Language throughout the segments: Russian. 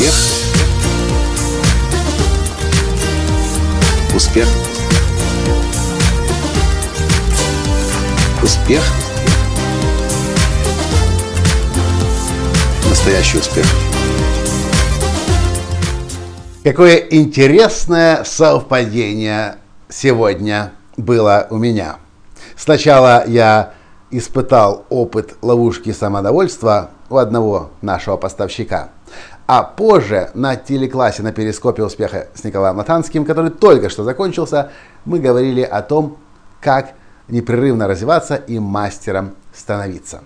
Успех. Успех. Успех. Настоящий успех. Какое интересное совпадение сегодня было у меня. Сначала я испытал опыт ловушки самодовольства у одного нашего поставщика. А позже на телеклассе на перископе успеха с Николаем Латанским, который только что закончился, мы говорили о том, как непрерывно развиваться и мастером становиться.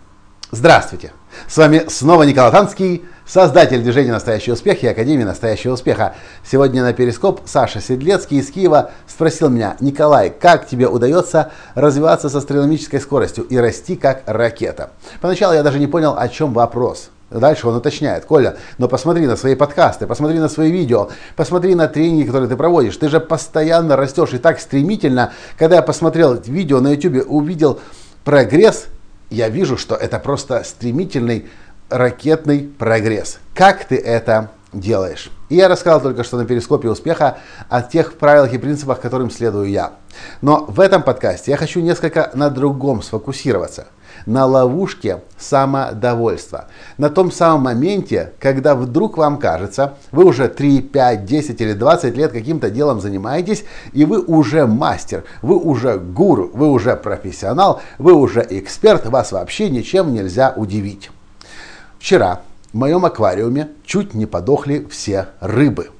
Здравствуйте! С вами снова Николай Танский, создатель движения «Настоящий успех» и Академии «Настоящего успеха». Сегодня на Перископ Саша Седлецкий из Киева спросил меня, Николай, как тебе удается развиваться с астрономической скоростью и расти как ракета? Поначалу я даже не понял, о чем вопрос. Дальше он уточняет, Коля, но посмотри на свои подкасты, посмотри на свои видео, посмотри на тренинги, которые ты проводишь. Ты же постоянно растешь и так стремительно. Когда я посмотрел видео на YouTube, увидел прогресс, я вижу, что это просто стремительный ракетный прогресс. Как ты это делаешь? И я рассказал только что на перископе успеха о тех правилах и принципах, которым следую я. Но в этом подкасте я хочу несколько на другом сфокусироваться – на ловушке самодовольства. На том самом моменте, когда вдруг вам кажется, вы уже 3, 5, 10 или 20 лет каким-то делом занимаетесь, и вы уже мастер, вы уже гуру, вы уже профессионал, вы уже эксперт, вас вообще ничем нельзя удивить. Вчера в моем аквариуме чуть не подохли все рыбы.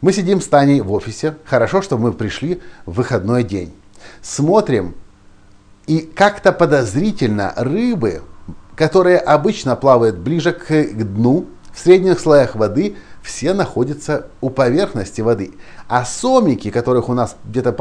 Мы сидим с Таней в офисе. Хорошо, что мы пришли в выходной день. Смотрим и как-то подозрительно рыбы, которые обычно плавают ближе к дну, в средних слоях воды, все находятся у поверхности воды. А сомики, которых у нас где-то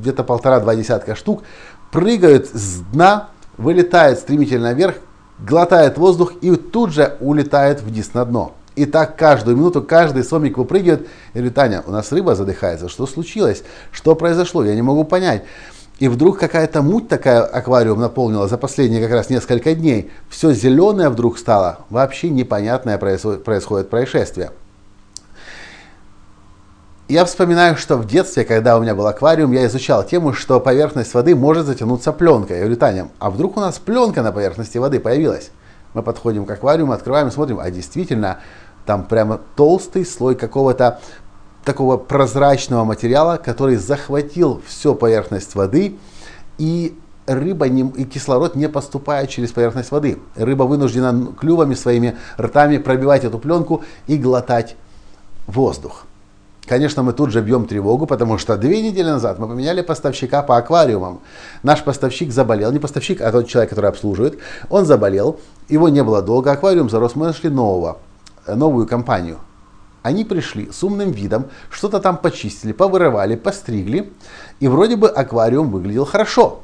где полтора-два десятка штук, прыгают с дна, вылетают стремительно вверх, глотают воздух и тут же улетают вниз на дно. И так каждую минуту каждый сомик выпрыгивает. Я говорю, Таня, у нас рыба задыхается. Что случилось? Что произошло? Я не могу понять. И вдруг какая-то муть такая аквариум наполнила за последние как раз несколько дней. Все зеленое вдруг стало. Вообще непонятное происходит, происшествие. Я вспоминаю, что в детстве, когда у меня был аквариум, я изучал тему, что поверхность воды может затянуться пленкой. Я говорю, Таня, а вдруг у нас пленка на поверхности воды появилась? Мы подходим к аквариуму, открываем, смотрим, а действительно, там прямо толстый слой какого-то такого прозрачного материала, который захватил всю поверхность воды, и рыба не, и кислород не поступает через поверхность воды. Рыба вынуждена клювами своими ртами пробивать эту пленку и глотать воздух. Конечно, мы тут же бьем тревогу, потому что две недели назад мы поменяли поставщика по аквариумам. Наш поставщик заболел, не поставщик, а тот человек, который обслуживает, он заболел, его не было долго, аквариум зарос, мы нашли нового, новую компанию, они пришли с умным видом, что-то там почистили, повырывали, постригли, и вроде бы аквариум выглядел хорошо.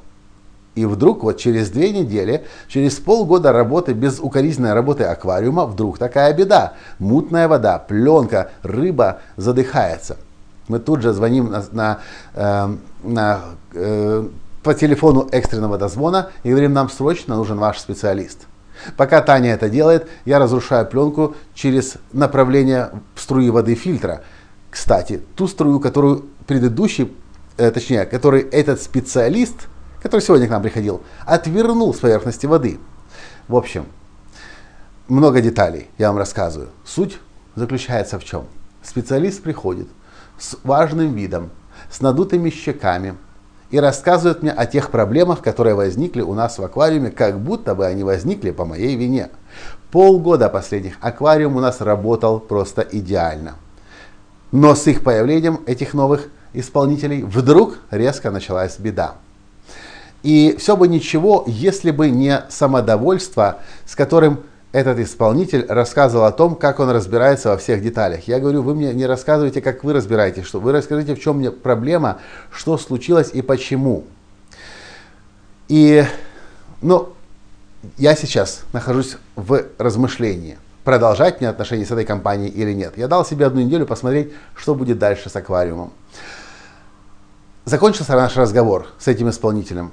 И вдруг вот через две недели, через полгода работы, без укоризненной работы аквариума, вдруг такая беда. Мутная вода, пленка, рыба задыхается. Мы тут же звоним на, на, э, на, э, по телефону экстренного дозвона и говорим, нам срочно нужен ваш специалист. Пока Таня это делает, я разрушаю пленку через направление струи воды фильтра. Кстати, ту струю, которую предыдущий, э, точнее, который этот специалист, который сегодня к нам приходил, отвернул с поверхности воды. В общем, много деталей я вам рассказываю. Суть заключается в чем? Специалист приходит с важным видом, с надутыми щеками, и рассказывает мне о тех проблемах, которые возникли у нас в аквариуме, как будто бы они возникли по моей вине. Полгода последних аквариум у нас работал просто идеально. Но с их появлением этих новых исполнителей вдруг резко началась беда. И все бы ничего, если бы не самодовольство, с которым этот исполнитель рассказывал о том, как он разбирается во всех деталях. Я говорю, вы мне не рассказывайте, как вы разбираетесь, что вы расскажите, в чем мне проблема, что случилось и почему. И, ну, я сейчас нахожусь в размышлении, продолжать мне отношения с этой компанией или нет. Я дал себе одну неделю посмотреть, что будет дальше с аквариумом. Закончился наш разговор с этим исполнителем.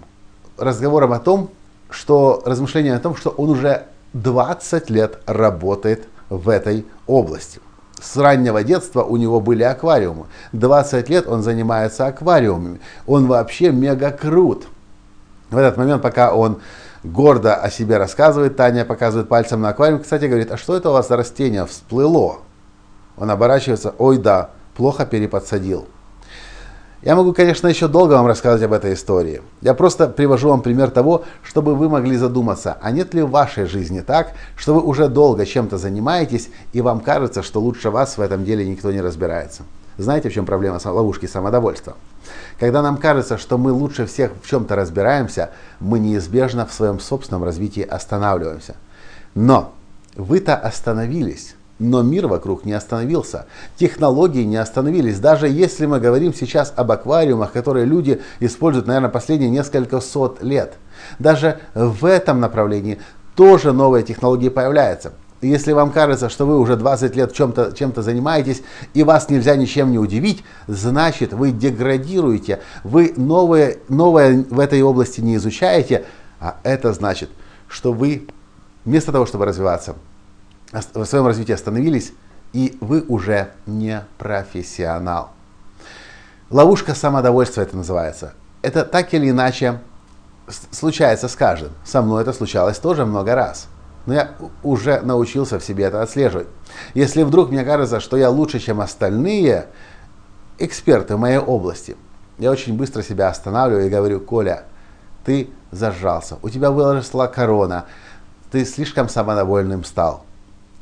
Разговором о том, что размышление о том, что он уже 20 лет работает в этой области. С раннего детства у него были аквариумы. 20 лет он занимается аквариумами. Он вообще мега крут. В этот момент, пока он гордо о себе рассказывает, Таня показывает пальцем на аквариум. Кстати, говорит, а что это у вас за растение всплыло? Он оборачивается, ой да, плохо переподсадил. Я могу, конечно, еще долго вам рассказывать об этой истории. Я просто привожу вам пример того, чтобы вы могли задуматься, а нет ли в вашей жизни так, что вы уже долго чем-то занимаетесь, и вам кажется, что лучше вас в этом деле никто не разбирается. Знаете, в чем проблема ловушки самодовольства? Когда нам кажется, что мы лучше всех в чем-то разбираемся, мы неизбежно в своем собственном развитии останавливаемся. Но вы-то остановились, но мир вокруг не остановился, технологии не остановились. Даже если мы говорим сейчас об аквариумах, которые люди используют, наверное, последние несколько сот лет, даже в этом направлении тоже новые технологии появляются. Если вам кажется, что вы уже 20 лет чем-то, чем-то занимаетесь и вас нельзя ничем не удивить, значит вы деградируете, вы новое, новое в этой области не изучаете, а это значит, что вы вместо того, чтобы развиваться, в своем развитии остановились, и вы уже не профессионал. Ловушка самодовольства это называется. Это так или иначе случается с каждым. Со мной это случалось тоже много раз. Но я уже научился в себе это отслеживать. Если вдруг мне кажется, что я лучше, чем остальные эксперты в моей области, я очень быстро себя останавливаю и говорю, Коля, ты зажрался, у тебя выросла корона, ты слишком самодовольным стал.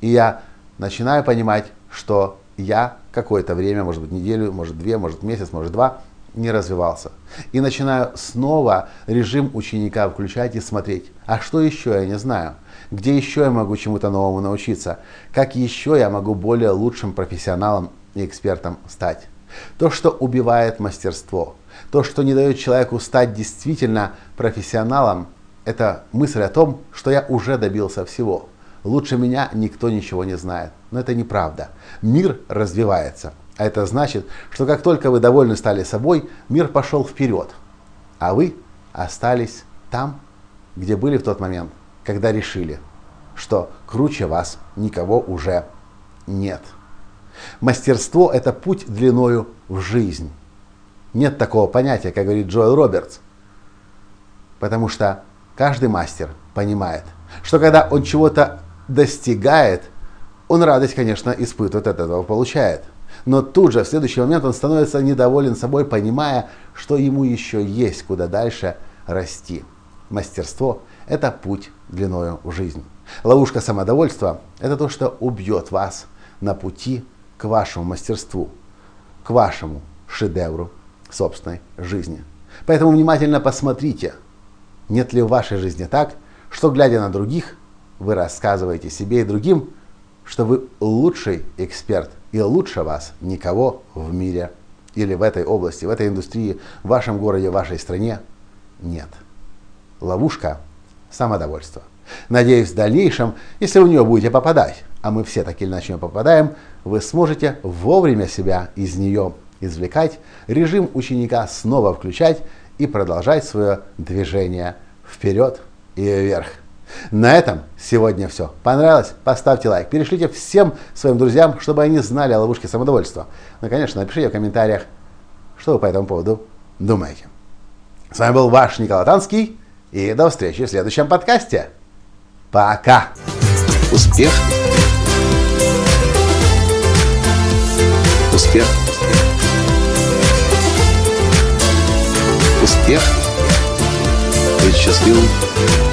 И я начинаю понимать, что я какое-то время, может быть неделю, может две, может месяц, может два, не развивался. И начинаю снова режим ученика включать и смотреть, а что еще я не знаю, где еще я могу чему-то новому научиться, как еще я могу более лучшим профессионалом и экспертом стать. То, что убивает мастерство, то, что не дает человеку стать действительно профессионалом, это мысль о том, что я уже добился всего – Лучше меня никто ничего не знает. Но это неправда. Мир развивается. А это значит, что как только вы довольны стали собой, мир пошел вперед. А вы остались там, где были в тот момент, когда решили, что круче вас никого уже нет. Мастерство – это путь длиною в жизнь. Нет такого понятия, как говорит Джоэл Робертс. Потому что каждый мастер понимает, что когда он чего-то достигает, он радость, конечно, испытывает от этого, получает. Но тут же, в следующий момент, он становится недоволен собой, понимая, что ему еще есть куда дальше расти. Мастерство – это путь длиною в жизнь. Ловушка самодовольства – это то, что убьет вас на пути к вашему мастерству, к вашему шедевру собственной жизни. Поэтому внимательно посмотрите, нет ли в вашей жизни так, что, глядя на других, вы рассказываете себе и другим, что вы лучший эксперт, и лучше вас никого в мире или в этой области, в этой индустрии, в вашем городе, в вашей стране нет. Ловушка самодовольства. Надеюсь, в дальнейшем, если в нее будете попадать, а мы все так или иначе попадаем, вы сможете вовремя себя из нее извлекать, режим ученика снова включать и продолжать свое движение вперед и вверх. На этом сегодня все. Понравилось? Поставьте лайк. Перешлите всем своим друзьям, чтобы они знали о ловушке самодовольства. Ну конечно, напишите в комментариях, что вы по этому поводу думаете. С вами был ваш Николай Танский. И до встречи в следующем подкасте. Пока! Успех! Успех! Успех! Быть счастливым!